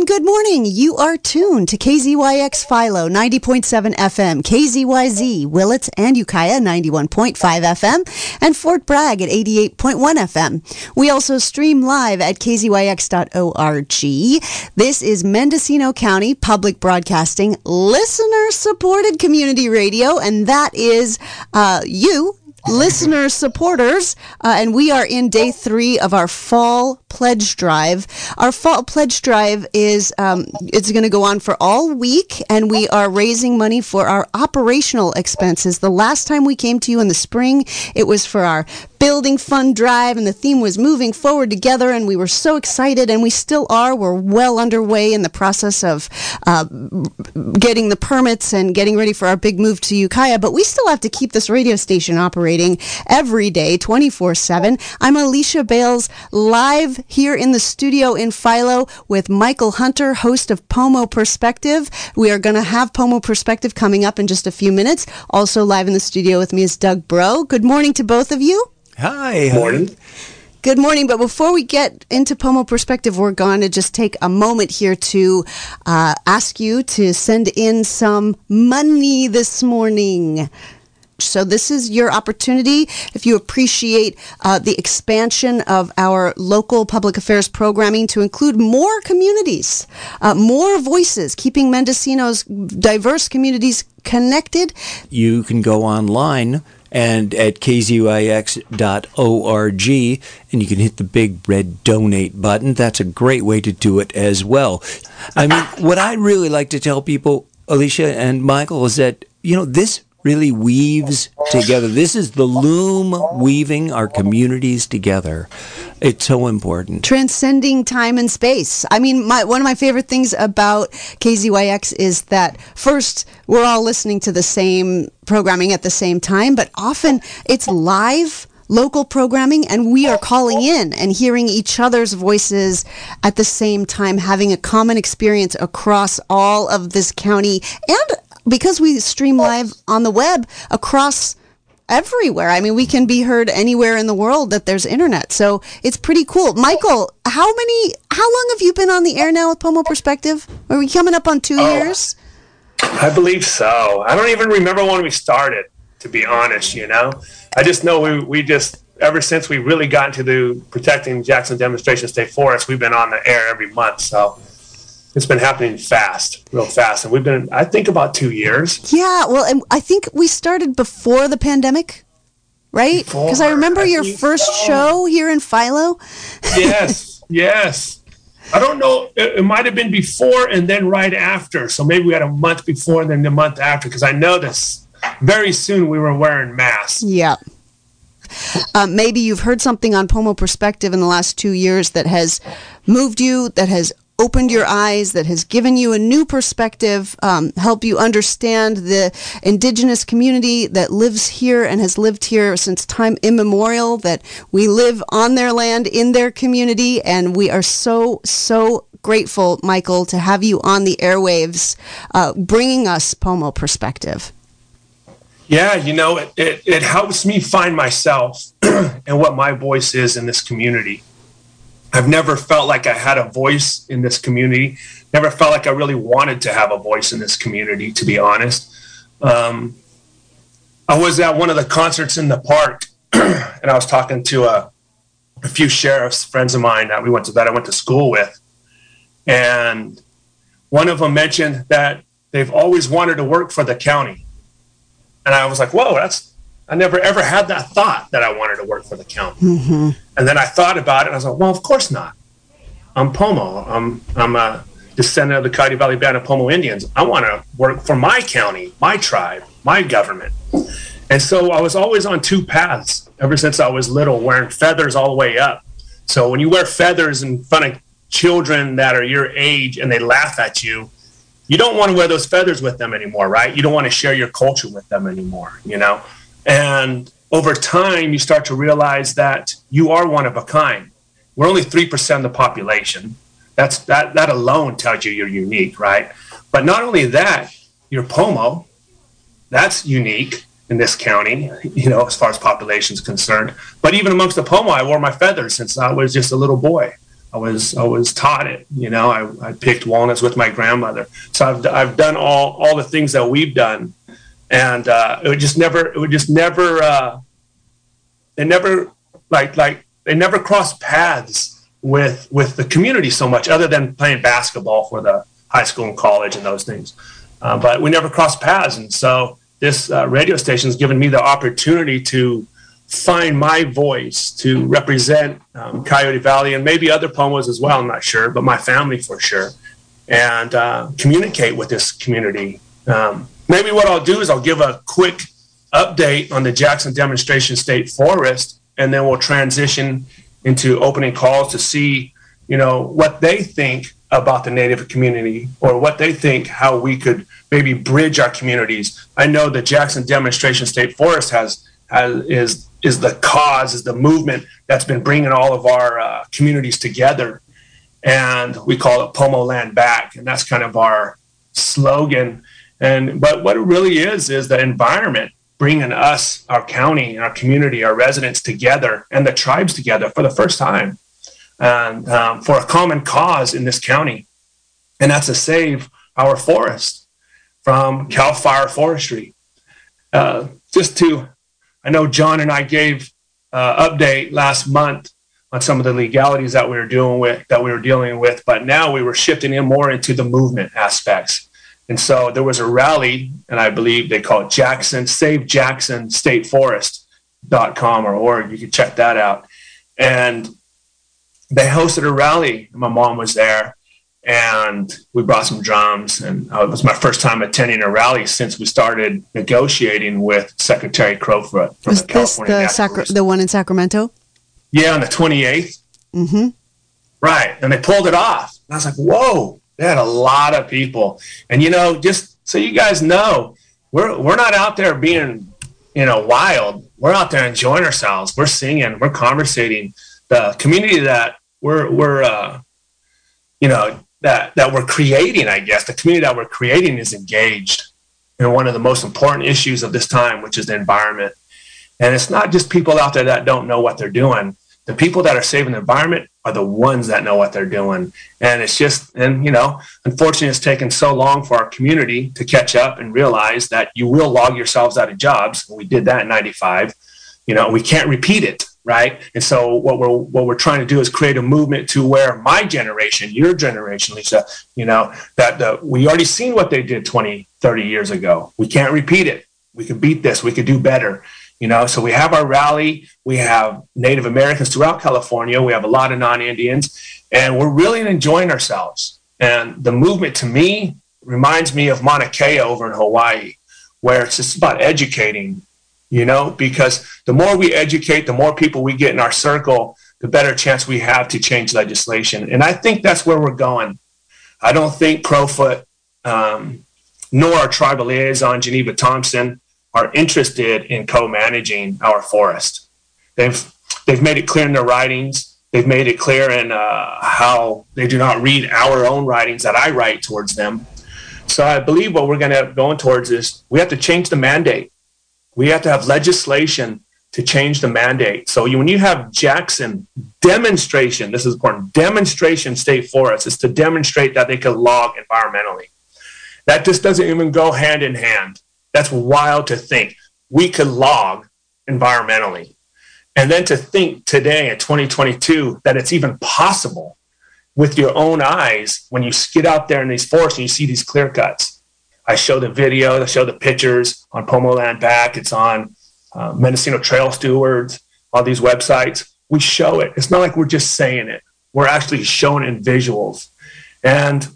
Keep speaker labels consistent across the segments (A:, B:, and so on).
A: And good morning. You are tuned to KZYX Philo 90.7 FM, KZYZ Willits and Ukiah 91.5 FM, and Fort Bragg at 88.1 FM. We also stream live at kzyx.org. This is Mendocino County Public Broadcasting listener supported community radio, and that is uh, you listener supporters, uh, and we are in day three of our fall pledge drive. Our fall pledge drive is um, it's going to go on for all week, and we are raising money for our operational expenses. The last time we came to you in the spring, it was for our building fund drive and the theme was moving forward together and we were so excited and we still are. We're well underway in the process of uh, getting the permits and getting ready for our big move to ukiah but we still have to keep this radio station operating every day 24-7 i'm alicia bales live here in the studio in philo with michael hunter host of pomo perspective. We are going to have pomo perspective coming up in just a few minutes. Also live in the studio with me is doug bro. Good morning to both of you
B: Hi.
C: Morning.
A: Good morning. But before we get into Pomo Perspective, we're going to just take a moment here to uh, ask you to send in some money this morning. So, this is your opportunity. If you appreciate uh, the expansion of our local public affairs programming to include more communities, uh, more voices, keeping Mendocino's diverse communities connected,
B: You can go online and at kzyx.org and you can hit the big red donate button. That's a great way to do it as well. I mean, what I really like to tell people, Alicia and Michael, is that, you know, this really weaves together. This is the loom weaving our communities together. It's so important.
A: transcending time and space. I mean, my, one of my favorite things about KZYX is that first, we're all listening to the same programming at the same time, but often it's live. Local programming, and we are calling in and hearing each other's voices at the same time, having a common experience across all of this county. And because we stream live on the web across everywhere. I mean, we can be heard anywhere in the world that there's internet. So it's pretty cool. Michael, how many, how long have you been on the air now with Pomo Perspective? Are we coming up on two
C: Oh.
A: years?
C: I believe so. I don't even remember when we started, to be honest, you know. I just know we, we just, ever since we really got into the protecting Jackson Demonstration State Forest, we've been on the air every month. So it's been happening fast, real fast. And we've been, I think, about two years.
A: Yeah. Well, and I think we started before the pandemic, right? Because I remember
C: I
A: your first
C: so.
A: show here in Philo.
C: Yes, yes. I don't know. It, it might have been before and then right after. So maybe we had a month before and then the month after. Because I know this very soon we were wearing masks.
A: Yeah. Um, maybe you've heard something on Pomo Perspective in the last two years that has moved you, that has opened your eyes, that has given you a new perspective, um, help you understand the indigenous community that lives here and has lived here since time immemorial, that we live on their land, in their community, and we are so, so grateful, Michael, to have you on the airwaves, uh, bringing us Pomo Perspective.
C: Yeah, you know, it, it, it helps me find myself and what my voice is in this community. I've never felt like I had a voice in this community. Never felt like I really wanted to have a voice in this community, to be honest. Um, I was at one of the concerts in the park, and I was talking to a, a few sheriffs, friends of mine that we went to that I went to school with, and one of them mentioned that they've always wanted to work for the county and I was like, whoa, that's I never ever had that thought that I wanted to work for the county. Mm-hmm. And then I thought about it, and I was like, well, of course not. I'm Pomo. I'm I'm a descendant of the Coyote Valley Band of Pomo Indians. I want to work for my county, my tribe, my government. And so I was always on two paths ever since I was little, wearing feathers all the way up. So when you wear feathers in front of children that are your age and they laugh at you, you don't want to wear those feathers with them anymore, right? You don't want to share your culture with them anymore, you know? And over time, you start to realize that you are one of a kind. We're only 3% of the population. That's that that alone tells you you're unique, right? But not only that, you're Pomo. That's unique in this county, you know, as far as population is concerned. But even amongst the Pomo, I wore my feathers since I was just a little boy. I was I was taught it. You know, I, I picked walnuts with my grandmother. So I've I've done all all the things that we've done, and uh, it would just never it would just never uh, never like like they never crossed paths with with the community so much, other than playing basketball for the high school and college and those things. Uh, but we never crossed paths, and so this uh, radio station has given me the opportunity to find my voice to represent um, Coyote Valley and maybe other Pomos as well. I'm not sure, but my family for sure, and uh, communicate with this community. Um, maybe what I'll do is I'll give a quick update on the Jackson Demonstration State Forest, and then we'll transition into opening calls to see, you know, what they think about the Native community or what they think how we could maybe bridge our communities. I know the Jackson Demonstration State Forest has, has is is the cause, is the movement that's been bringing all of our uh, communities together. And we call it Pomo Land Back. And that's kind of our slogan. And but what it really is, is the environment bringing us, our county, our community, our residents together and the tribes together for the first time and um, for a common cause in this county. And that's to save our forest from Cal Fire Forestry. Uh, just to I know John and I gave uh, update last month on some of the legalities that we were doing with that we were dealing with, but now we were shifting in more into the movement aspects. And so there was a rally, and I believe they call it Jackson Save Jackson State Forest.com or org. You can check that out. And they hosted a rally. My mom was there, and we brought some drums and uh, it was my first time attending a rally since we started negotiating with secretary crowfoot
A: from was the this the, Sacra- the one in sacramento
C: yeah on the 28th
A: mm-hmm.
C: right and they pulled it off and i was like whoa they had a lot of people. And you know just so you guys know we're we're not out there being you know wild. We're out there enjoying ourselves. We're singing. We're conversating. The community that we're we're uh, you know that that we're creating, I guess, the community that we're creating is engaged in one of the most important issues of this time, which is the environment. And it's not just people out there that don't know what they're doing. The people that are saving the environment are the ones that know what they're doing. And it's just, and you know, unfortunately, it's taken so long for our community to catch up and realize that you will log yourselves out of jobs. We did that in 95. You know, we can't repeat it right? And so what we're what we're trying to do is create a movement to where my generation, your generation, Lisa, you know, that the, we already seen what they did 20, 30 years ago. We can't repeat it. We can beat this. We could do better. You know, so we have our rally. We have Native Americans throughout California. We have a lot of non-Indians, and we're really enjoying ourselves. And the movement, to me, reminds me of Mauna Kea over in Hawaii, where it's just about educating you know, because the more we educate, the more people we get in our circle, the better chance we have to change legislation. And I think that's where we're going. I don't think Crowfoot um, nor our tribal liaison, Geneva Thompson, are interested in co-managing our forest. They've they've made it clear in their writings. They've made it clear in uh, how they do not read our own writings that I write towards them. So I believe what we're going to go towards is we have to change the mandate we have to have legislation to change the mandate. So when you have Jackson demonstration, this is important, demonstration state forests is to demonstrate that they can log environmentally. That just doesn't even go hand in hand. That's wild to think. We could log environmentally. And then to think today in 2022 that it's even possible with your own eyes when you skid out there in these forests and you see these clear cuts I show the video, I show the pictures on Pomo Land Back. It's on uh, Mendocino Trail Stewards, all these websites. We show it. It's not like we're just saying it. We're actually showing in visuals. And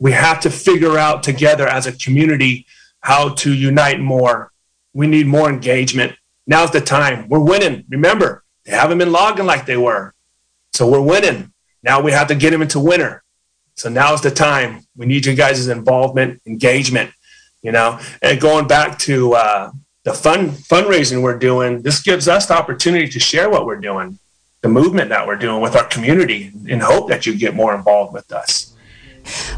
C: we have to figure out together as a community how to unite more. We need more engagement. Now's the time. We're winning. Remember, they haven't been logging like they were. So we're winning. Now we have to get them into winter. So now's the time. We need you guys' involvement, engagement you know and going back to uh, the fun fundraising we're doing this gives us the opportunity to share what we're doing the movement that we're doing with our community in hope that you get more involved with us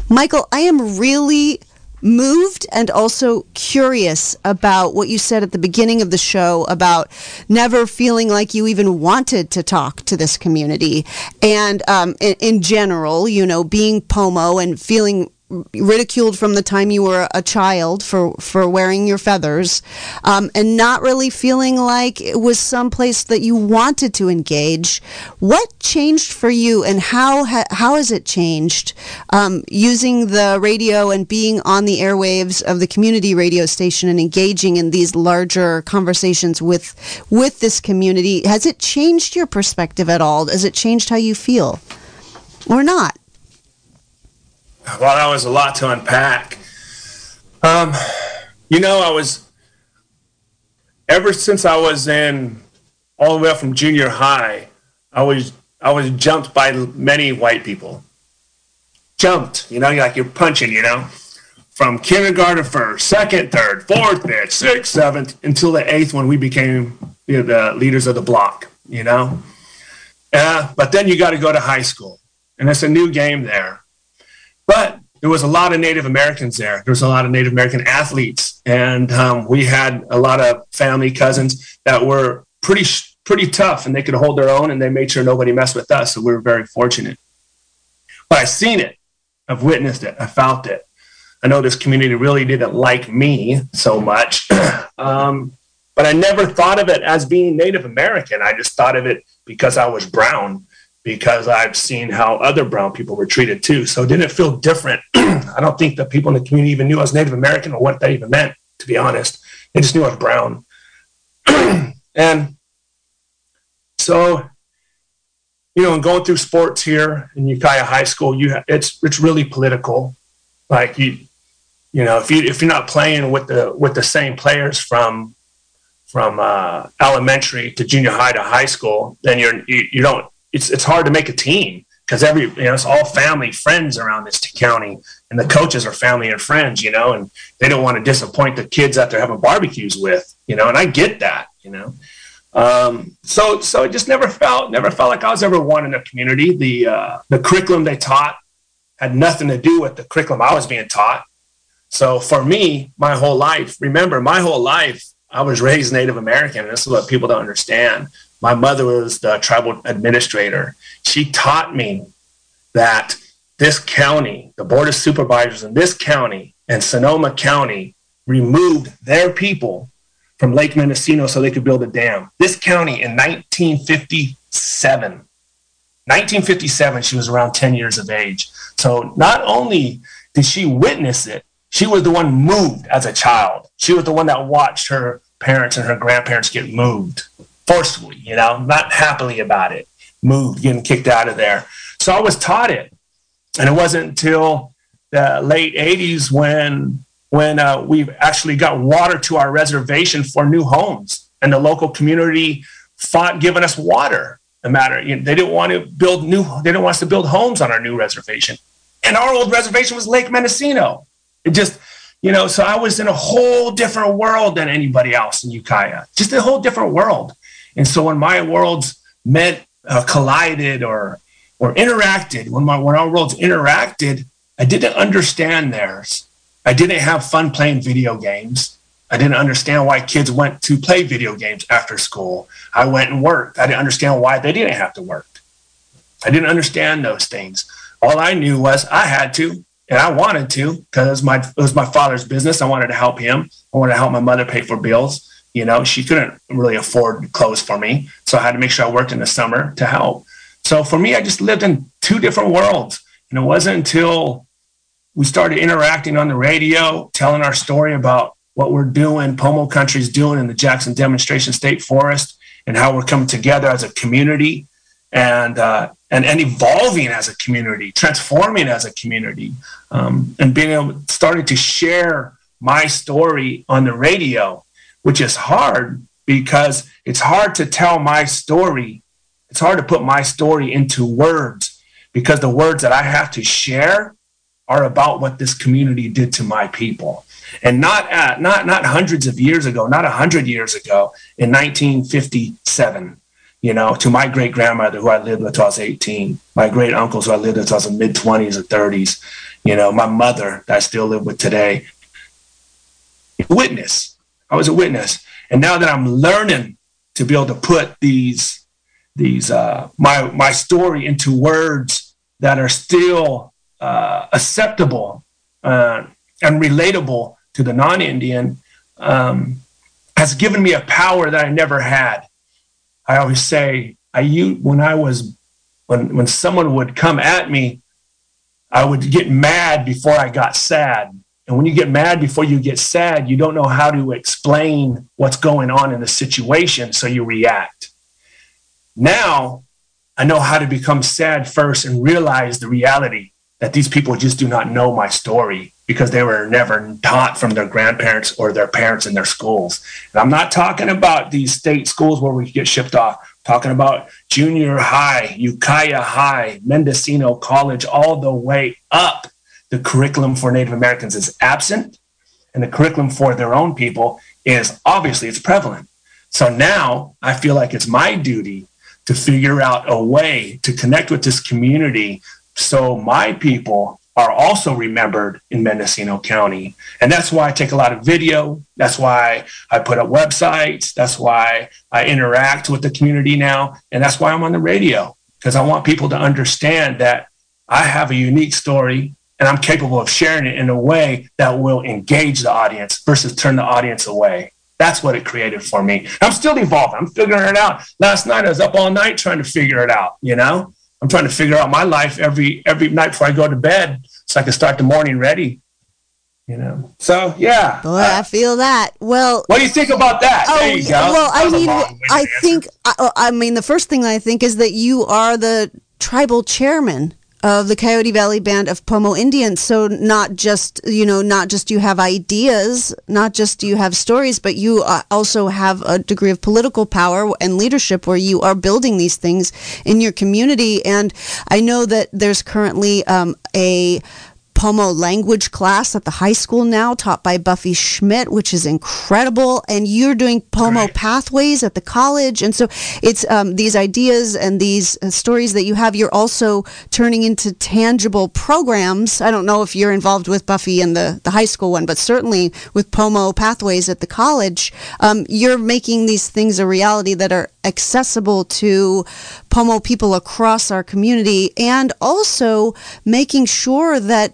A: michael i am really moved and also curious about what you said at the beginning of the show about never feeling like you even wanted to talk to this community. And um, in, in general, you know, being Pomo and feeling ridiculed from the time you were a child for for wearing your feathers, um, and not really feeling like it was some place that you wanted to engage. What changed for you, and how ha- how has it changed um, using the radio and being on the airwaves of the community radio station and engaging in these larger conversations with with this community? Has it changed your perspective at all? Has it changed how you feel, or not?
C: Well, that was a lot to unpack. Um, you know, I was ever since I was in all the way up from junior high. I was I was jumped by many white people. Jumped, you know, like you're punching, you know, from kindergarten first, second, third, fourth, fifth, sixth, seventh, until the eighth when we became you know, the leaders of the block, you know. Uh, but then you got to go to high school, and it's a new game there but there was a lot of Native Americans there. There was a lot of Native American athletes, and um, we had a lot of family cousins that were pretty pretty tough, and they could hold their own, and they made sure nobody messed with us. So we were very fortunate. But I've seen it, I've witnessed it, I felt it. I know this community really didn't like me so much, um, but I never thought of it as being Native American. I just thought of it because I was brown because I've seen how other brown people were treated too. So didn't it feel different. I don't think the people in the community even knew I was Native American or what that even meant, to be honest. They just knew I was brown. and so, you know, and going through sports here in Ukiah High School, you ha- it's it's really political. Like you, you know, if you if you're not playing with the with the same players from from uh, elementary to junior high to high school, then you're you, you don't it's it's hard to make a team because every you know it's all family friends around this county and the coaches are family and friends you know and they don't want to disappoint the kids that they're having barbecues with you know and i get that you know. Um, so so it just never felt never felt like i was ever one in the community. The uh, the curriculum they taught had nothing to do with the curriculum i was being taught. So for me my whole life remember my whole life i was raised native american and this is what people don't understand my mother was the tribal administrator. She taught me that this county, the Board of Supervisors in this county and Sonoma County removed their people from Lake Mendocino so they could build a dam. This county in 1957. 1957, she was around 10 years of age. So not only did she witness it, she was the one moved as a child. She was the one that watched her parents and her grandparents get moved forcefully, you know, not happily about it, moved, getting kicked out of there. So I was taught it. And it wasn't until the late 80s when when uh, we actually got water to our reservation for new homes. And the local community fought giving us water. No matter you know, they didn't want to build new they didn't want us to build homes on our new reservation. And our old reservation was lake mendocino. It just you know so i was in a whole different world than anybody else in ukiah. Just a whole different world and so when my worlds met, uh, collided, or or interacted, when my when our worlds interacted, I didn't understand theirs. I didn't have fun playing video games. I didn't understand why kids went to play video games after school. I went and worked. I didn't understand why they didn't have to work. I didn't understand those things. All I knew was I had to, and I wanted to because my it was my father's business. I wanted to help him. I wanted to help my mother pay for bills. You know, she couldn't really afford clothes for me. So I had to make sure I worked in the summer to help. So for me, I just lived in two different worlds. And it wasn't until we started interacting on the radio, telling our story about what we're doing, Pomo Country's doing in the Jackson Demonstration State Forest, and how we're coming together as a community and uh, and, and evolving as a community, transforming as a community, um, and being able starting to share my story on the radio which is hard because it's hard to tell my story. It's hard to put my story into words because the words that I have to share are about what this community did to my people. And not at, not not hundreds of years ago, not a hundred years ago, in 1957, you know, to my great grandmother who I lived with until I was 18, my great uncles who I lived with until I was in mid 20s or 30s, you know, my mother that I still live with today, witness. I was a witness. And now that I'm learning to be able to put these, these, uh, my, my story into words that are still uh, acceptable uh, and relatable to the non-Indian, um, has given me a power that I never had. I always say, I when I was when when someone would come at me, I would get mad before I got sad. And when you get mad before you get sad, you don't know how to explain what's going on in the situation, so you react. Now, I know how to become sad first and realize the reality that these people just do not know my story because they were never taught from their grandparents or their parents in their schools. And I'm not talking about these state schools where we get shipped off. Talking about junior high, Ukiah High, Mendocino College, all the way up. The curriculum for Native Americans is absent, and the curriculum for their own people is obviously it's prevalent. So now I feel like it's my duty to figure out a way to connect with this community so my people are also remembered in Mendocino County. And that's why I take a lot of video. That's why I put up websites. That's why I interact with the community now. And that's why I'm on the radio, because I want people to understand that I have a unique story and I'm capable of sharing it in a way that will engage the audience versus turn the audience away. That's what it created for me. I'm still evolving. I'm figuring it out. Last night I was up all night trying to figure it out, you know? I'm trying to figure out my life every every night before I go to bed so I can start the morning ready. You know. So yeah.
A: Boy, uh, I feel that. Well,
C: what do you think about that?
A: Oh, well, I mean, I think I, I mean the first thing I think is that you are the tribal chairman of the Coyote Valley Band of Pomo Indians. So not just, you know, not just you have ideas, not just you have stories, but you uh, also have a degree of political power and leadership where you are building these things in your community. And I know that there's currently um, a Pomo language class at the high school now, taught by Buffy Schmidt, which is incredible. And you're doing Pomo pathways at the college, and so it's um, these ideas and these uh, stories that you have. You're also turning into tangible programs. I don't know if you're involved with Buffy and the the high school one, but certainly with Pomo pathways at the college, um, you're making these things a reality that are accessible to Pomo people across our community, and also making sure that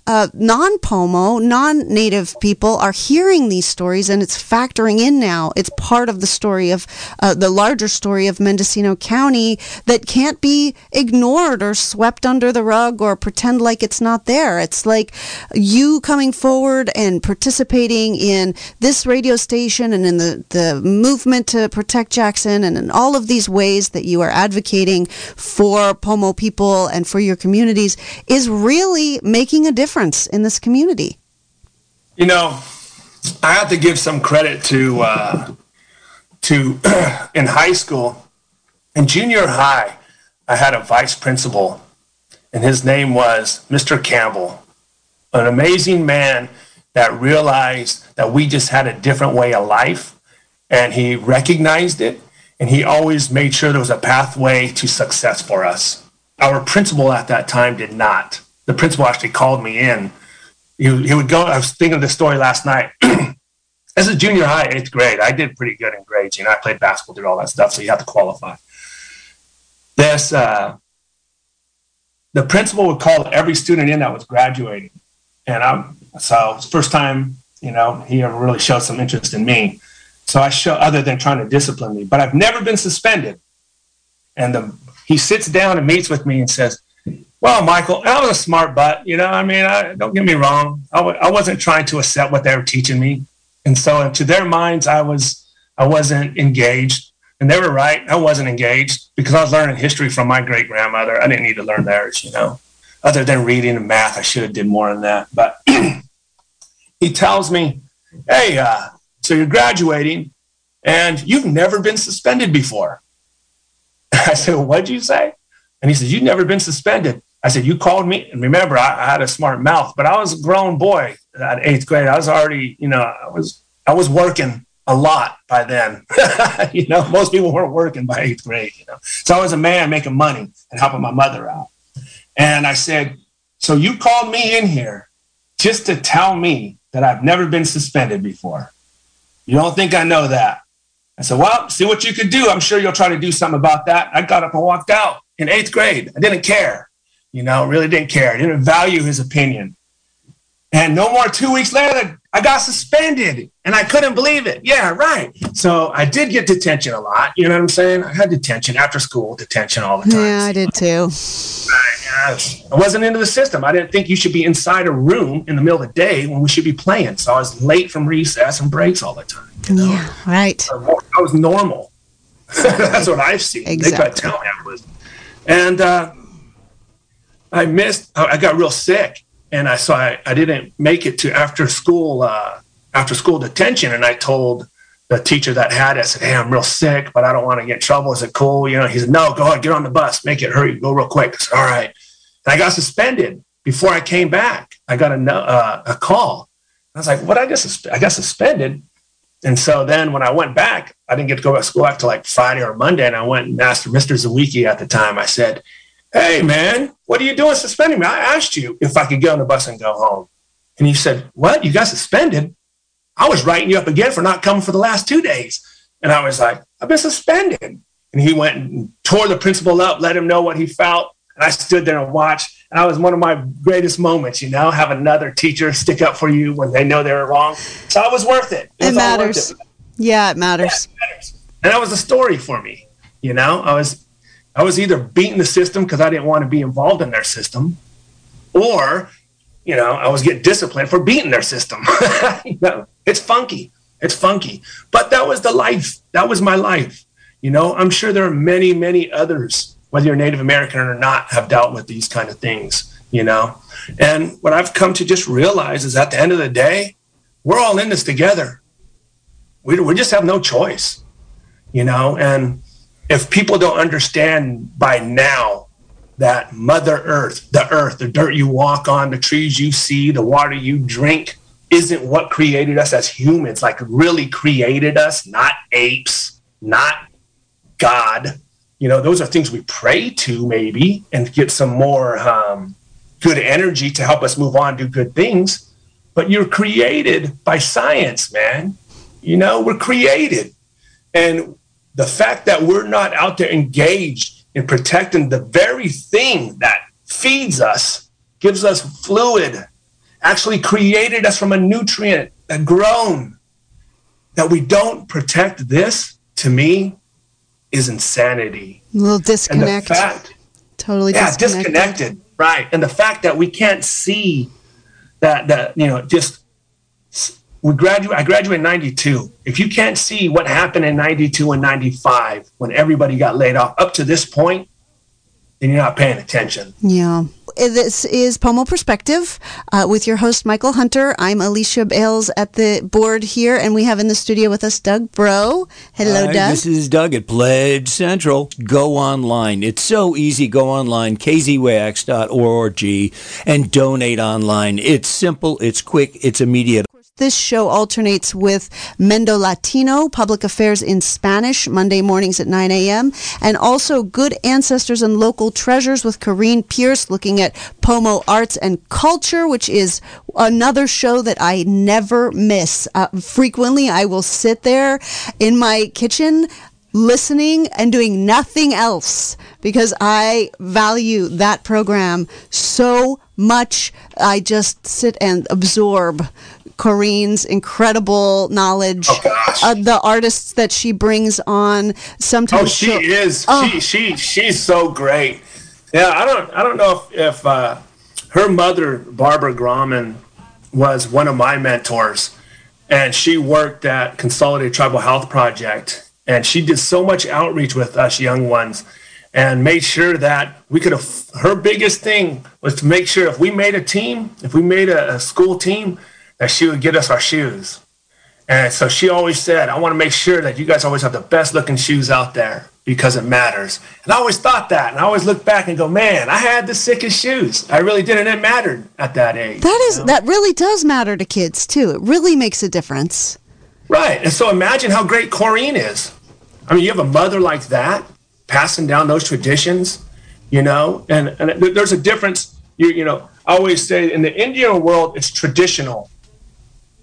A: uh, non Pomo, non native people are hearing these stories and it's factoring in now. It's part of the story of uh, the larger story of Mendocino County that can't be ignored or swept under the rug or pretend like it's not there. It's like you coming forward and participating in this radio station and in the, the movement to protect Jackson and in all of these ways that you are advocating for Pomo people and for your communities is really making a difference difference in this community?
C: You know, I have to give some credit to uh, to in high school, in junior high, I had a vice principal, and his name was Mr. Campbell, an amazing man that realized that we just had a different way of life, and he recognized it, and he always made sure there was a pathway to success for us. Our principal at that time did not the principal actually called me in. He, he would go, I was thinking of this story last night. this is junior high, eighth grade. I did pretty good in grades. You know, I played basketball, did all that stuff, so you have to qualify. This, uh, the principal would call every student in that was graduating. And I'm, so first time, you know, he ever really showed some interest in me. So I show, other than trying to discipline me, but I've never been suspended. And the, he sits down and meets with me and says, well, Michael, I was a smart butt. You know, I mean, I, don't get me wrong. I w- I wasn't trying to accept what they were teaching me, and so to their minds, I was I wasn't engaged, and they were right. I wasn't engaged because I was learning history from my great grandmother. I didn't need to learn theirs, you know. Other than reading and math, I should have did more than that. But he tells me, "Hey, uh, so you're graduating, and you've never been suspended before." I said, "What'd you say?" And he says, "You've never been suspended." I said, "You called me." And remember, I, I, had a smart mouth, but I was a grown boy at eighth grade. I was already, you know, I was I was working a lot by then. you know, most people weren't working by eighth grade. You know, so I was a man making money and helping my mother out. And I said, "So you called me in here just to tell me that I've never been suspended before. You don't think I know that? I said, Well, see what you could do. I'm sure you'll try to do something about that. I got up and walked out in eighth grade. I didn't care, you know, really didn't care. I didn't value his opinion. And no more two weeks later, I got suspended and I couldn't believe it. Yeah, right. So I did get detention a lot. You know what I'm saying? I had detention after school, detention all the time.
A: Yeah, I did too.
C: I wasn't into the system. I didn't think you should be inside a room in the middle of the day when we should be playing. So I was late from recess and breaks all the time. You know?
A: Yeah, right.
C: I was normal. That's what I've seen.
A: Exactly.
C: They to tell me I was. And uh, I missed, I got real sick and I saw I, I didn't make it to after school uh, after school detention, and I told the teacher that had it, I said, "Hey, I'm real sick, but I don't want to get in trouble." Is it cool? You know, he said, "No, go ahead, get on the bus, make it hurry, go real quick." I said, "All right." And I got suspended before I came back. I got a uh, a call. I was like, "What? I guess I got suspended." And so then when I went back, I didn't get to go back to school after like Friday or Monday, and I went and asked Mr. Zawicki at the time. I said, Hey, man, what are you doing suspending me? I asked you if I could get on the bus and go home. And he said, What? You got suspended? I was writing you up again for not coming for the last two days. And I was like, I've been suspended. And he went and tore the principal up, let him know what he felt. And I stood there and watched. And that was one of my greatest moments, you know, have another teacher stick up for you when they know they're wrong. So it was worth it.
A: It, it matters. It. Yeah, it matters.
C: Yeah, it matters. And that was a story for me. You know, I was I was either beating the system because I didn't want to be involved in their system, or, you know, I was getting disciplined for beating their system. you know, it's funky. It's funky. But that was the life. That was my life. You know, I'm sure there are many, many others, whether you're Native American or not, have dealt with these kind of things, you know. And what I've come to just realize is at the end of the day, we're all in this together. We, we just have no choice, you know, and if people don't understand by now that Mother Earth, the earth, the dirt you walk on, the trees you see, the water you drink, isn't what created us as humans, like really created us, not apes, not God. You know, those are things we pray to maybe and get some more um, good energy to help us move on, do good things. But you're created by science, man. You know, we're created. And the fact that we're not out there engaged in protecting the very thing that feeds us, gives us fluid, actually created us from a nutrient that grown, that we don't protect this, to me, is insanity.
A: A little disconnect.
C: Fact,
A: totally
C: yeah,
A: disconnected.
C: disconnected. Right. And the fact that we can't see that that, you know, just we graduate I graduated in 92. If you can't see what happened in 92 and 95 when everybody got laid off up to this point, then you're not paying attention.
A: Yeah. This is Pomo Perspective uh, with your host, Michael Hunter. I'm Alicia Bales at the board here, and we have in the studio with us Doug Bro. Hello,
B: Hi,
A: Doug.
B: This is Doug at Pledge Central. Go online. It's so easy. Go online, kzyx.org, and donate online. It's simple, it's quick, it's immediate.
A: This show alternates with Mendo Latino, Public Affairs in Spanish, Monday mornings at 9 a.m., and also Good Ancestors and Local Treasures with Corrine Pierce, looking at Pomo arts and culture, which is another show that I never miss. Uh, frequently, I will sit there in my kitchen listening and doing nothing else because I value that program so much. I just sit and absorb Corrine's incredible knowledge,
C: oh,
A: the artists that she brings on. Sometimes
C: oh, she is. Oh. She she she's so great. Yeah, I don't I don't know if, if uh, her mother Barbara Grauman was one of my mentors, and she worked at Consolidated Tribal Health Project, and she did so much outreach with us young ones and made sure that we could have her biggest thing was to make sure if we made a team if we made a, a school team that she would get us our shoes. And so she always said, I want to make sure that you guys always have the best looking shoes out there because it matters. And I always thought that. And I always look back and go, man, I had the sickest shoes. I really did. And it mattered at that age.
A: That is, you know? that really does matter to kids too. It really makes a difference.
C: Right. And so imagine how great Corrine is. I mean, you have a mother like that passing down those traditions, you know, and, and there's a difference. You, you know, I always say in the Indian world, it's traditional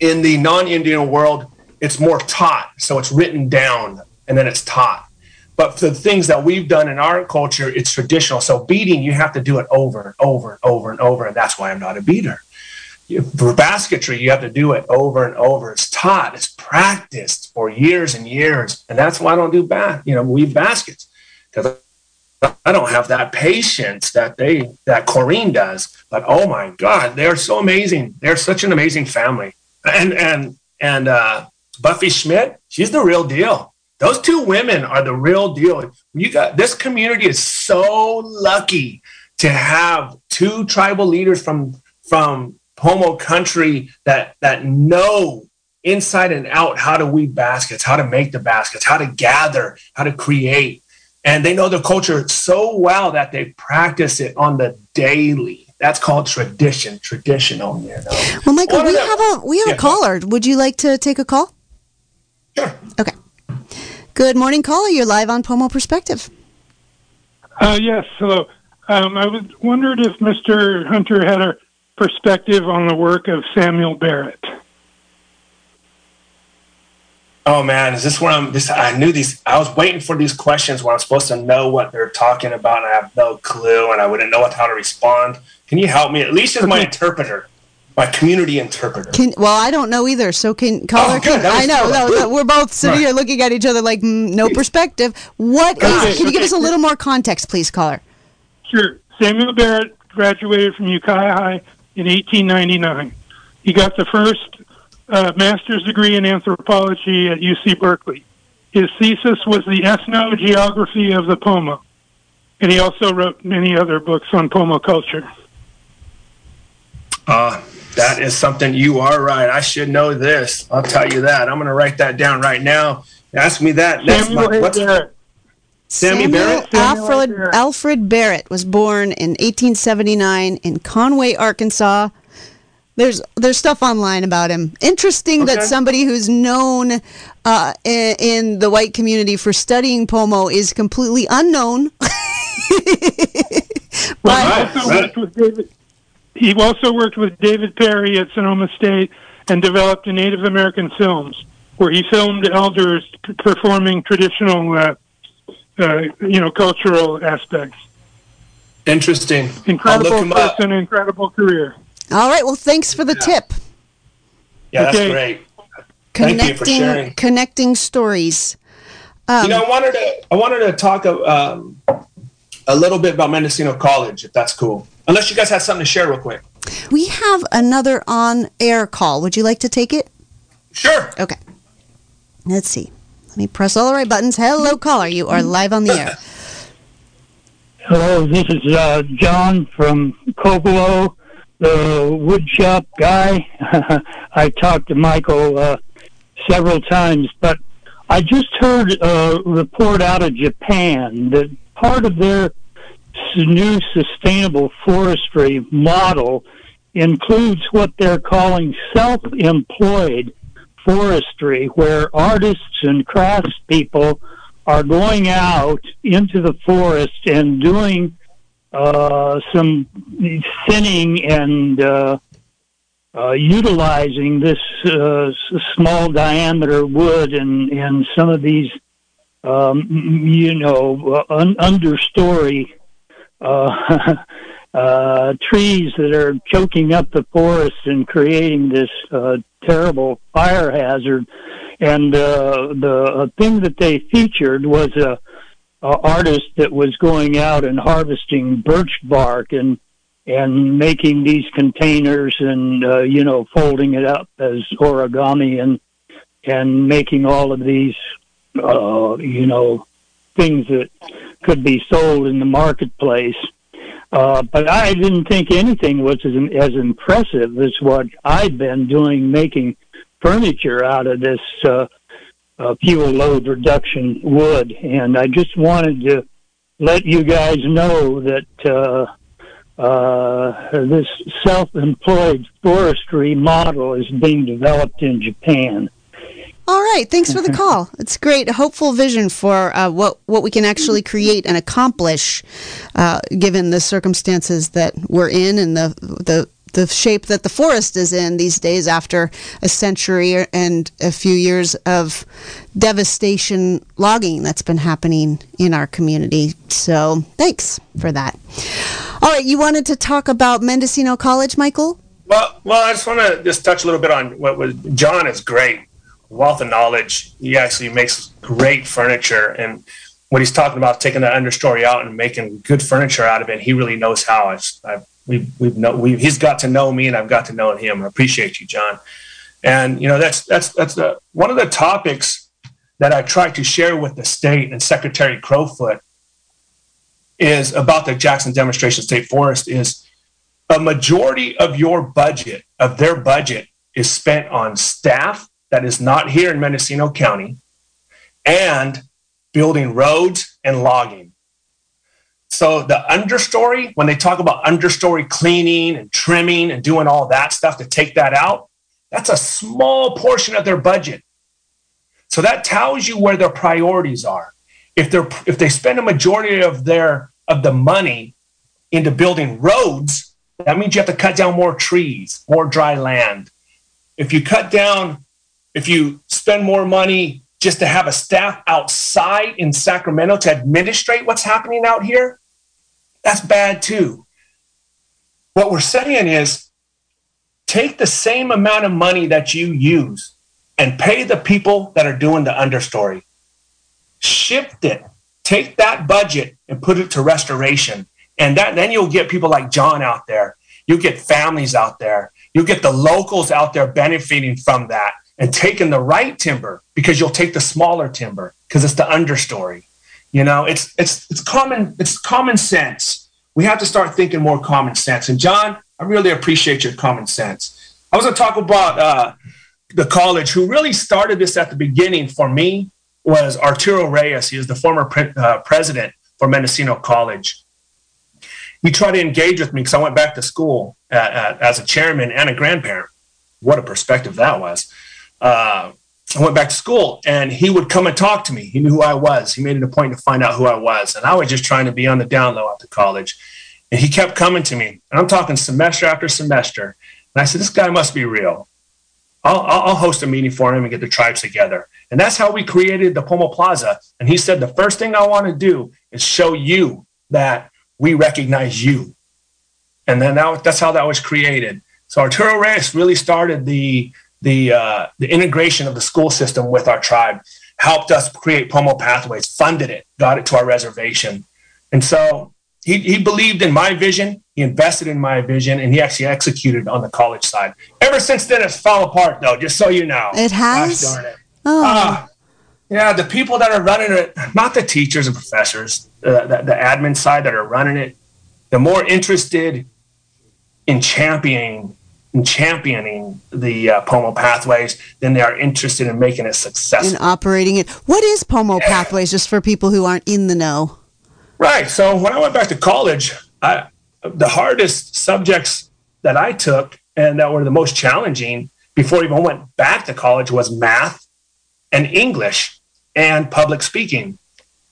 C: in the non-Indian world, it's more taught. So it's written down and then it's taught. But for the things that we've done in our culture, it's traditional. So beating, you have to do it over and over and over and over. And that's why I'm not a beater. For basketry, you have to do it over and over. It's taught, it's practiced for years and years. And that's why I don't do bat, you know, weave baskets. Because I don't have that patience that they that Corrine does. But oh my God, they're so amazing. They're such an amazing family. And and and uh Buffy Schmidt, she's the real deal. Those two women are the real deal. You got this community is so lucky to have two tribal leaders from from Pomo country that that know inside and out how to weave baskets, how to make the baskets, how to gather, how to create. And they know the culture so well that they practice it on the daily. That's called tradition, traditional, you know.
A: Well, Michael, we have a we have yeah. a caller. Would you like to take a call?
C: Sure.
A: Okay. Good morning, caller. You're live on Pomo Perspective.
D: Uh, yes, hello. Um, I was wondered if Mr. Hunter had a perspective on the work of Samuel Barrett.
C: Oh man, is this where I'm? This I knew these. I was waiting for these questions where I'm supposed to know what they're talking about, and I have no clue, and I wouldn't know how to respond. Can you help me? At least as my interpreter my community interpreter.
A: Can, well, I don't know either. So can caller? Oh, can, I know. No, no, we're both sitting right. here looking at each other like mm, no perspective. What is? Can you give us a little more context, please, caller?
D: Sure. Samuel Barrett graduated from Ukiah High in 1899. He got the first uh, master's degree in anthropology at UC Berkeley. His thesis was the ethnogeography of the Pomo, and he also wrote many other books on Pomo culture.
C: Uh, that is something you are right. I should know this. I'll tell you that. I'm going to write that down right now. Ask me that. That's
D: my, what's,
A: Barrett.
C: Sammy
A: Samuel
C: Barrett?
A: Alfred, Barrett. Alfred Barrett was born in 1879 in Conway, Arkansas. There's there's stuff online about him. Interesting okay. that somebody who's known uh, in, in, the white community for studying Pomo is completely unknown.
D: well, I also worked with David. He also worked with David Perry at Sonoma State and developed Native American films, where he filmed elders performing traditional, uh, uh, you know, cultural aspects.
C: Interesting.
D: Incredible person, incredible career.
A: All right. Well, thanks for the
C: yeah.
A: tip.
C: Yeah, that's okay. great.
A: Connecting,
C: Thank you for sharing.
A: Connecting stories.
C: Um, you know, I wanted to I wanted to talk um, a little bit about Mendocino College, if that's cool. Unless you guys have something to share real quick.
A: We have another on air call. Would you like to take it?
C: Sure.
A: Okay. Let's see. Let me press all the right buttons. Hello, caller. You are live on the air.
E: Hello, this is uh, John from Coppola, the woodshop guy. I talked to Michael uh, several times, but I just heard a report out of Japan that part of their new sustainable forestry model includes what they're calling self-employed forestry, where artists and craftspeople are going out into the forest and doing uh, some thinning and uh, uh, utilizing this uh, small diameter wood and, and some of these, um, you know, un- understory uh, trees that are choking up the forest and creating this terrible fire hazard. And the thing that they featured was a, a artist that was going out and harvesting birch bark and and making these containers and uh, you know folding it up as origami and and making all of these uh, you know things that could be sold in the marketplace. Uh, but I didn't think anything was as, as impressive as what I've been doing, making furniture out of this uh, uh, fuel load reduction wood. And I just wanted to let you guys know that uh, uh, this self-employed forestry model is being developed in Japan.
A: All right, thanks for the call. It's great, a hopeful vision for uh, what what we can actually create and accomplish, uh, given the circumstances that we're in and the the the shape that the forest is in these days after a century and a few years of devastation logging that's been happening in our community. So thanks for that. All right, you wanted to talk about Mendocino College, Michael?
C: Well, well, I just want to just touch a little bit on what was John is great, wealth of knowledge. He actually makes great furniture, and when he's talking about taking the understory out and making good furniture out of it, he really knows how. I've, I've we've we've know we've, he's got to know me and I've got to know him. I appreciate you, John. And you know that's that's that's the one of the topics that I try to share with the state and Secretary Crowfoot is about the Jackson Demonstration State Forest is a majority of your budget of their budget is spent on staff that is not here in Mendocino County and building roads and logging. So the understory, when they talk about understory cleaning and trimming and doing all that stuff to take that out, that's a small portion of their budget. So that tells you where their priorities are. If they're if they spend a majority of their of the money into building roads, that means you have to cut down more trees, more dry land. If you cut down, if you spend more money just to have a staff outside in Sacramento to administrate what's happening out here, that's bad too. What we're saying is take the same amount of money that you use and pay the people that are doing the understory. Shift it. Take that budget and put it to restoration. And that, then you'll get people like John out there. You'll get families out there. You'll get the locals out there benefiting from that and taking the right timber because you'll take the smaller timber because it's the understory. You know, it's it's it's common it's common sense. We have to start thinking more common sense. And John, I really appreciate your common sense. I was going to talk about uh, the college who really started this at the beginning for me was Arturo Reyes. He is the former pre- uh, president for Mendocino College. He tried to engage with me because I went back to school at, at, as a chairman and a grandparent. What a perspective that was. Uh, I went back to school and he would come and talk to me. He knew who I was. He made it a point to find out who I was. And I was just trying to be on the down low after college. And he kept coming to me. And I'm talking semester after semester. And I said, this guy must be real. I'll, I'll host a meeting for him and get the tribes together. And that's how we created the Pomo Plaza. And he said, the first thing I want to do is show you that we recognize you. And then that, that's how that was created. So Arturo Reyes really started the the uh, the integration of the school system with our tribe, helped us create Pomo Pathways, funded it, got it to our reservation, and so he, he believed in my vision. He invested in my vision, and he actually executed on the college side. Ever since then, it's fell apart, though. Just so you know,
A: it has.
C: Gosh darn it. Oh. Uh, yeah, the people that are running it, not the teachers and professors, uh, the, the admin side that are running it, they're more interested in championing championing the uh, Pomo pathways than they are interested in making it successful.
A: In operating it. What is Pomo yeah. pathways, just for people who aren't in the know?
C: Right. So when I went back to college, I, the hardest subjects that I took and that were the most challenging before I even went back to college was math and English and public speaking.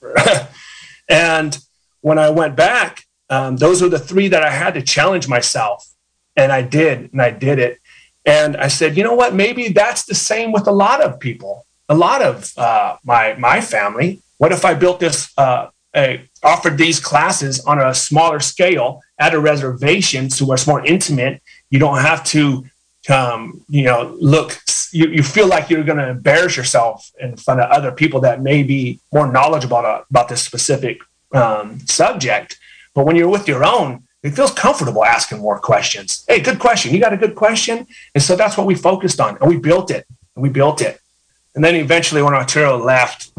C: and when I went back, um, those were the three that I had to challenge myself and I did, and I did it. And I said, you know what? Maybe that's the same with a lot of people, a lot of uh, my my family. What if I built this, uh, a, offered these classes on a smaller scale at a reservation, so it's more intimate? You don't have to, um, you know, look. You, you feel like you're going to embarrass yourself in front of other people that may be more knowledgeable about, about this specific um, subject. But when you're with your own, it feels comfortable asking more questions. Hey, good question. You got a good question? And so that's what we focused on. And we built it. And we built it. And then eventually, when Arturo left,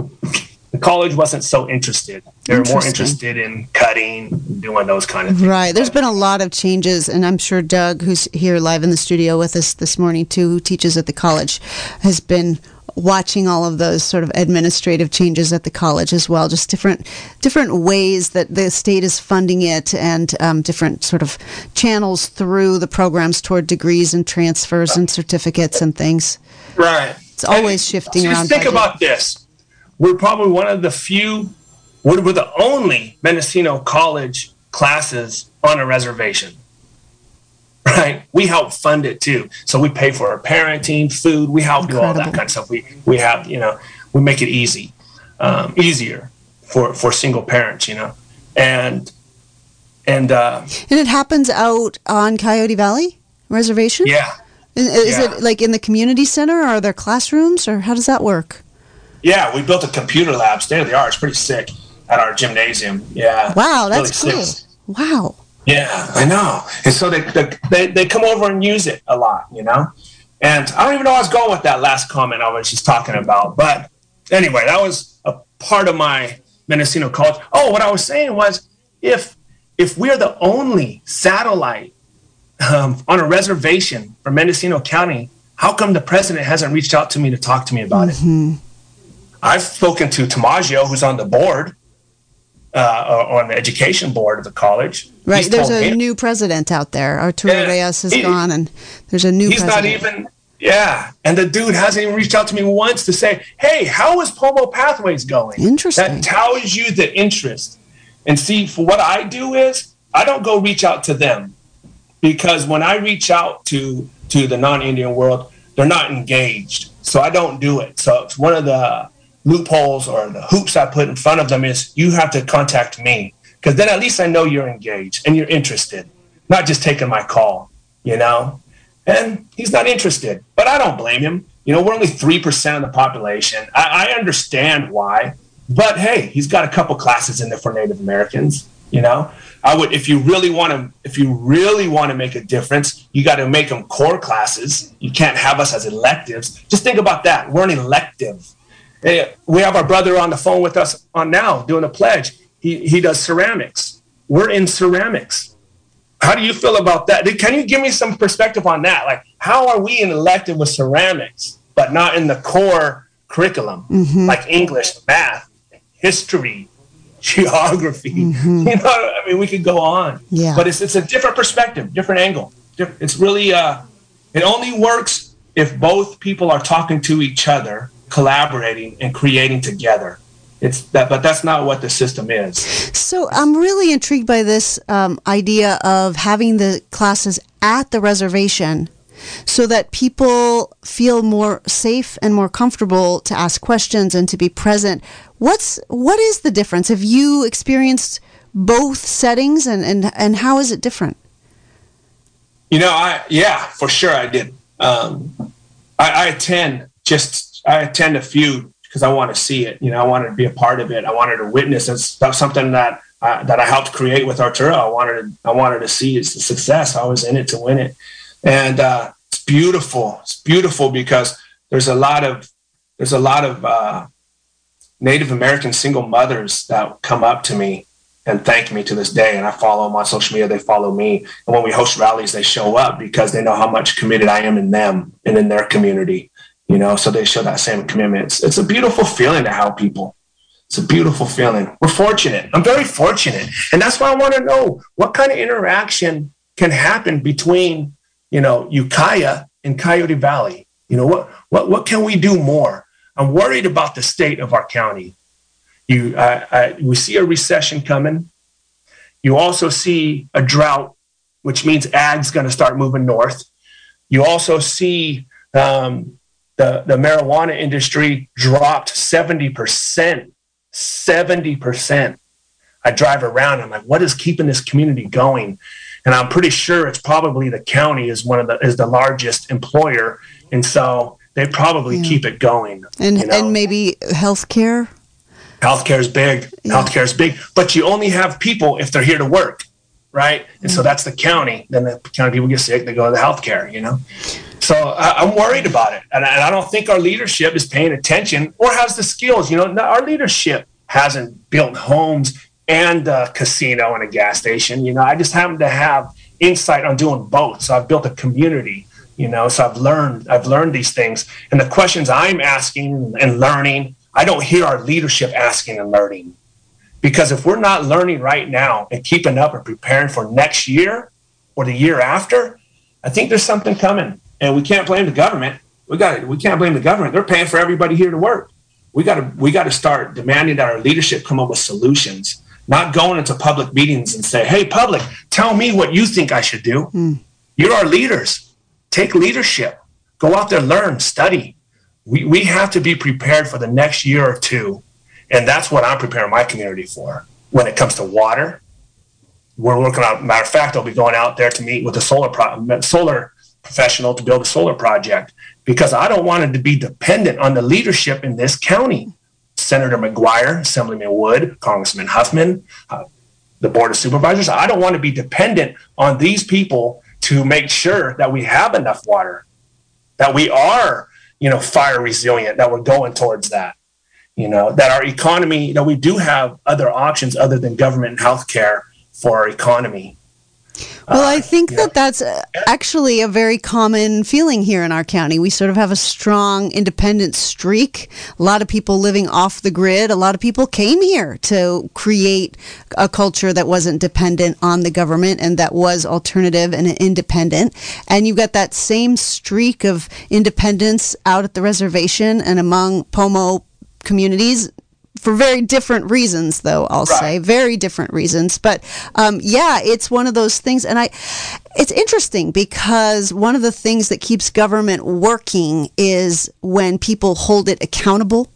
C: the college wasn't so interested. They were more interested in cutting, doing those kind of things.
A: Right. There's been a lot of changes, and I'm sure Doug, who's here live in the studio with us this morning too, who teaches at the college, has been watching all of those sort of administrative changes at the college as well, just different different ways that the state is funding it, and um, different sort of channels through the programs toward degrees and transfers and certificates and things.
C: Right.
A: It's always and shifting
C: just
A: around.
C: Think budget. about this. We're probably one of the few, we're the only Mendocino College classes on a reservation. Right? We help fund it too. So we pay for our parenting, food. We help do all that kind of stuff. We we have you know we make it easy, um, easier for for single parents. You know, and and uh,
A: and it happens out on Coyote Valley Reservation.
C: Yeah.
A: Is, is yeah. it like in the community center? Or are there classrooms, or how does that work?
C: Yeah, we built a computer lab, state of the art. It's pretty sick at our gymnasium. Yeah.
A: Wow, that's really cool. Sick. Wow.
C: Yeah, I know. And so they, they they come over and use it a lot, you know. And I don't even know where I was going with that last comment I was just talking about. But anyway, that was a part of my Mendocino College. Oh, what I was saying was if if we're the only satellite um, on a reservation for Mendocino County, how come the president hasn't reached out to me to talk to me about mm-hmm. it? I've spoken to Tomaggio, who's on the board, uh, on the education board of the college.
A: Right. He's there's a me, new president out there. Arturo yeah, Reyes is he, gone, and there's a new.
C: He's
A: president.
C: not even. Yeah, and the dude hasn't even reached out to me once to say, "Hey, how is Pomo Pathways going?"
A: Interesting.
C: That tells you the interest. And see, for what I do is I don't go reach out to them because when I reach out to to the non-Indian world, they're not engaged. So I don't do it. So it's one of the loopholes or the hoops I put in front of them is you have to contact me because then at least I know you're engaged and you're interested, not just taking my call, you know? And he's not interested, but I don't blame him. You know, we're only 3% of the population. I, I understand why, but hey, he's got a couple classes in there for Native Americans, you know? I would, if you really want to, if you really want to make a difference, you got to make them core classes. You can't have us as electives. Just think about that. We're an elective we have our brother on the phone with us on now doing a pledge. He, he does ceramics. We're in ceramics. How do you feel about that? Can you give me some perspective on that? Like, how are we in elective with ceramics, but not in the core curriculum, mm-hmm. like English, math, history, geography? Mm-hmm. You know, I mean, we could go on.
A: Yeah.
C: But it's, it's a different perspective, different angle. It's really, uh, it only works if both people are talking to each other collaborating and creating together. It's that, but that's not what the system is.
A: So I'm really intrigued by this um, idea of having the classes at the reservation so that people feel more safe and more comfortable to ask questions and to be present. What's what is the difference? Have you experienced both settings and and, and how is it different?
C: You know, I yeah, for sure I did. Um, I, I attend just I attend a few because I want to see it. You know, I wanted to be a part of it. I wanted to witness. It's something that that I helped create with Arturo. I wanted to, I wanted to see its success. I was in it to win it, and uh, it's beautiful. It's beautiful because there's a lot of there's a lot of uh, Native American single mothers that come up to me and thank me to this day. And I follow them on social media. They follow me. And when we host rallies, they show up because they know how much committed I am in them and in their community you know, so they show that same commitment. It's, it's a beautiful feeling to help people. It's a beautiful feeling. We're fortunate. I'm very fortunate. And that's why I want to know what kind of interaction can happen between, you know, Ukiah and Coyote Valley. You know, what, what, what can we do more? I'm worried about the state of our county. You, uh, I, we see a recession coming. You also see a drought, which means ag's going to start moving north. You also see um, the, the marijuana industry dropped 70%. 70%. I drive around, I'm like, what is keeping this community going? And I'm pretty sure it's probably the county is one of the is the largest employer. And so they probably yeah. keep it going.
A: And you know? and maybe healthcare.
C: Healthcare is big. Yeah. Healthcare is big. But you only have people if they're here to work. Right. And so mm-hmm. that's the county. Then the county people get sick, they go to the healthcare, you know. So I, am worried about it, and I, and I, don't think our leadership is paying attention or has the skills. You know, our leadership hasn't built homes and a casino and a gas station. You know, I just happen to have insight on doing both. So I've built a community. You know, so I've learned I've learned these things, and the questions I'm asking and learning, I don't hear our leadership asking and learning. Because if we're not learning right now and keeping up and preparing for next year or the year after, I think there's something coming and we can't blame the government. We got we can't blame the government. They're paying for everybody here to work. We got to we got to start demanding that our leadership come up with solutions, not going into public meetings and say, "Hey, public, tell me what you think I should do." Mm. You're our leaders. Take leadership. Go out there, learn, study. We, we have to be prepared for the next year or two. And that's what I'm preparing my community for when it comes to water. We're working on, matter of fact, I'll be going out there to meet with a solar, pro, solar professional to build a solar project because I don't want it to be dependent on the leadership in this county. Senator McGuire, Assemblyman Wood, Congressman Huffman, uh, the Board of Supervisors. I don't want to be dependent on these people to make sure that we have enough water, that we are, you know, fire resilient, that we're going towards that. You know, that our economy, you know, we do have other options other than government and healthcare for our economy.
A: Well, I uh, think that that's uh, actually a very common feeling here in our county. We sort of have a strong independent streak. A lot of people living off the grid. A lot of people came here to create a culture that wasn't dependent on the government and that was alternative and independent. And you've got that same streak of independence out at the reservation and among Pomo communities for very different reasons, though I'll right. say very different reasons. But um, yeah, it's one of those things, and I, it's interesting because one of the things that keeps government working is when people hold it accountable.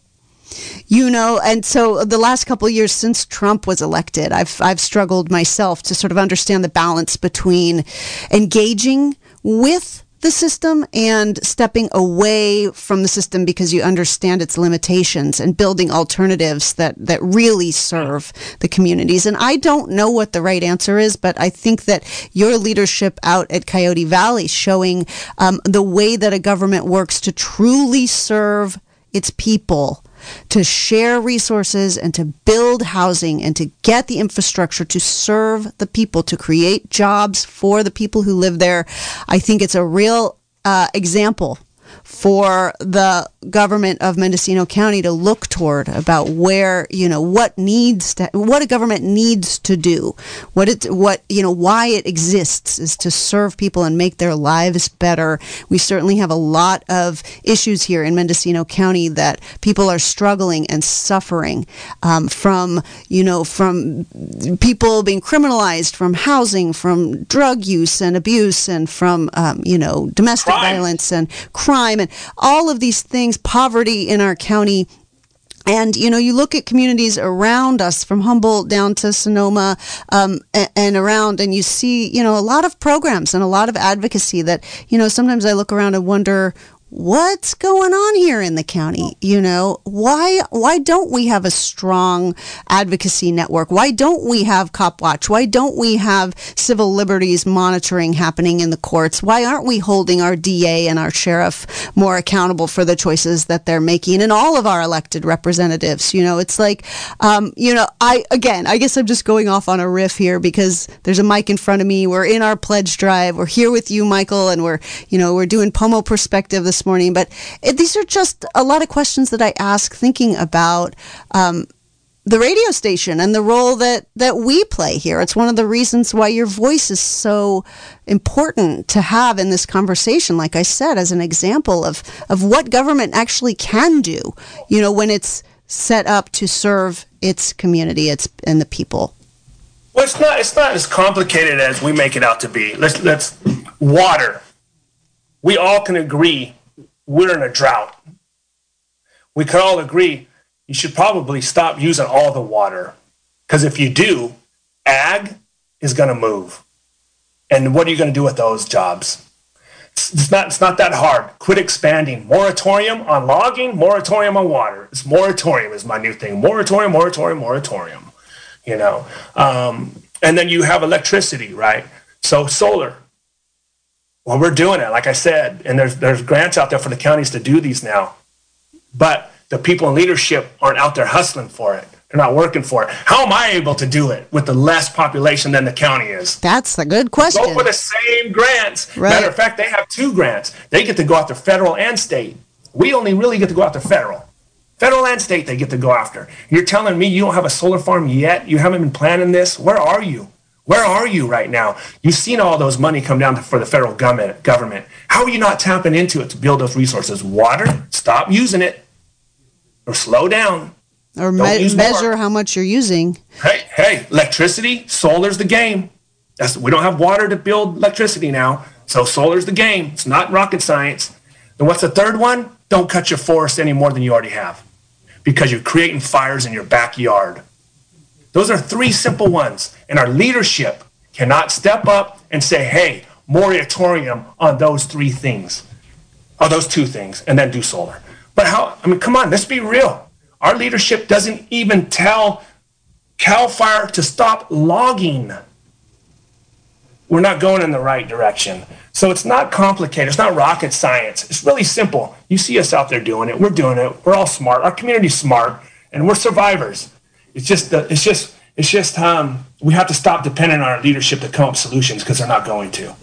A: You know, and so the last couple of years since Trump was elected, I've I've struggled myself to sort of understand the balance between engaging with the system and stepping away from the system because you understand its limitations and building alternatives that, that really serve the communities. And I don't know what the right answer is, but I think that your leadership out at Coyote Valley showing um, the way that a government works to truly serve its people to share resources and to build housing and to get the infrastructure to serve the people, to create jobs for the people who live there. I think it's a real uh, example for the government of Mendocino County to look toward about where you know what needs to what a government needs to do. What it what you know why it exists is to serve people and make their lives better. We certainly have a lot of issues here in Mendocino County that people are struggling and suffering um, from you know from people being criminalized from housing from drug use and abuse and from um, you know domestic crime. violence and crime and all of these things, poverty in our county. And you know, you look at communities around us, from Humboldt down to Sonoma, um, and, and, around, and you see, you know, a lot of programs and a lot of advocacy. That you know, sometimes I look around and wonder, what's going on here in the county? You know why why don't we have a strong advocacy network? Why don't we have cop watch? Why don't we have civil liberties monitoring happening in the courts? Why aren't we holding our DA and our sheriff more accountable for the choices that they're making and all of our elected representatives? You know it's like um, you know I again I guess I'm just going off on a riff here because there's a mic in front of me. We're in our pledge drive. We're here with you Michael and we're you know we're doing Pomo perspective this morning. But it, these are just a lot of questions that I ask thinking about. Um, the radio station and the role that, that we play here. It's one of the reasons why your voice is so important to have in this conversation, like I said, as an example of, of what government actually can do, you know, when it's set up to serve its community its, and the people.
C: Well, it's not, it's not as complicated as we make it out to be. Let's, let's water. We all can agree we're in a drought. We could all agree you should probably stop using all the water because if you do, ag is going to move. And what are you going to do with those jobs? It's not, it's not that hard. Quit expanding. Moratorium on logging, moratorium on water. It's moratorium is my new thing. Moratorium, moratorium, moratorium. You know, um, and then you have electricity, right? So solar, well, we're doing it, like I said, and there's there's grants out there for the counties to do these now, but the people in leadership aren't out there hustling for it. They're not working for it. How am I able to do it with the less population than the county is?
A: That's a good question.
C: Go for the same grants. Right. Matter of fact, they have two grants. They get to go after federal and state. We only really get to go after federal. Federal and state, they get to go after. You're telling me you don't have a solar farm yet? You haven't been planning this? Where are you? Where are you right now? You've seen all those money come down for the federal government. Government. How are you not tapping into it to build those resources? Water. Stop using it, or slow down.
A: Or me- measure more. how much you're using.
C: Hey, hey, electricity, solar's the game. That's, we don't have water to build electricity now. So solar's the game. It's not rocket science. And what's the third one? Don't cut your forest any more than you already have because you're creating fires in your backyard. Those are three simple ones. And our leadership cannot step up and say, hey, moratorium on those three things, or those two things, and then do solar. But how, I mean, come on, let's be real. Our leadership doesn't even tell CAL FIRE to stop logging. We're not going in the right direction. So it's not complicated. It's not rocket science. It's really simple. You see us out there doing it. We're doing it. We're all smart. Our community's smart, and we're survivors. It's just the, it's just it's just um, we have to stop depending on our leadership to come up solutions because they're not going to.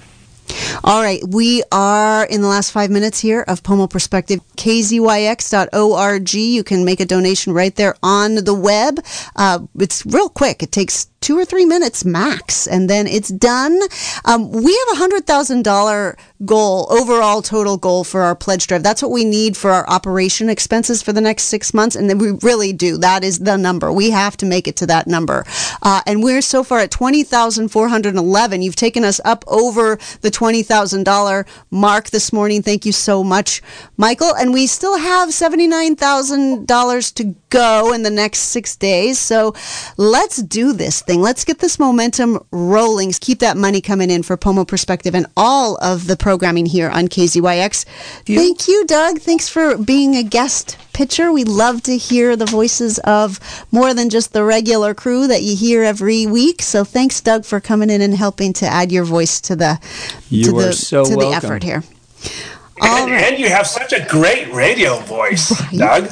A: All right, we are in the last five minutes here of Pomo Perspective. KZYX.org. You can make a donation right there on the web. Uh, it's real quick. It takes two or three minutes max, and then it's done. Um, we have a hundred thousand dollar goal, overall total goal for our pledge drive. That's what we need for our operation expenses for the next six months, and then we really do. That is the number. We have to make it to that number, uh, and we're so far at twenty thousand four hundred eleven. You've taken us up over the twenty thousand dollar mark this morning. Thank you so much, Michael. And we still have seventy nine thousand dollars to go in the next six days. So let's do this thing. Let's get this momentum rolling. Keep that money coming in for Pomo Perspective and all of the programming here on KZYX. Thank you, Doug. Thanks for being a guest pitcher. We love to hear the voices of more than just the regular crew that you hear every week. So thanks, Doug, for coming in and helping to add your voice to the
B: You
A: to
B: are
A: the
B: so
A: to the effort here.
C: And,
A: right.
C: and you have such a great radio voice,
A: Right.
C: Doug.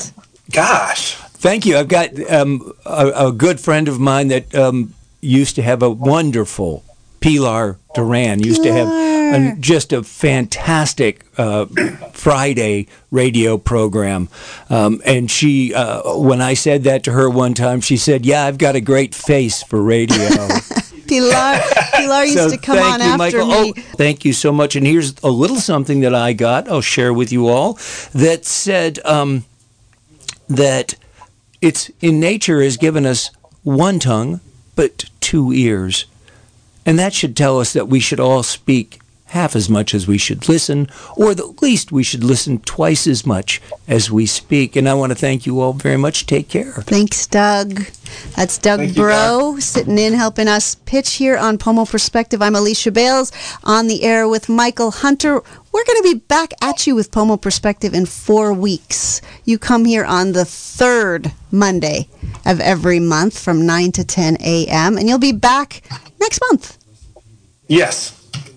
C: Gosh.
B: Thank you. I've got um, a, a good friend of mine that um, used to have a wonderful Pilar Duran used to have a, just a fantastic uh, Friday radio program, um, and she uh, when I said that to her one time, she said, "Yeah, I've got a great face for radio."
A: Pilar, Pilar used
B: So
A: to come
B: thank
A: on
B: you,
A: after
B: Michael.
A: me.
B: Oh, thank you so much. And here's a little something that I got. I'll share with you all that said um, that it's in nature has given us one tongue but two ears, and that should tell us that we should all speak half as much as we should listen, or at least we should listen twice as much as we speak. And I want to thank you all very much. Take care.
A: Thanks, Doug. That's Doug
C: Thank you,
A: Bro sitting in helping us pitch here on Pomo Perspective. I'm Alicia Bales on the air with Michael Hunter. We're going to be back at you with Pomo Perspective in four weeks. You come here on the third Monday of every month from 9 to 10 a.m., and you'll be back next month.
C: Yes.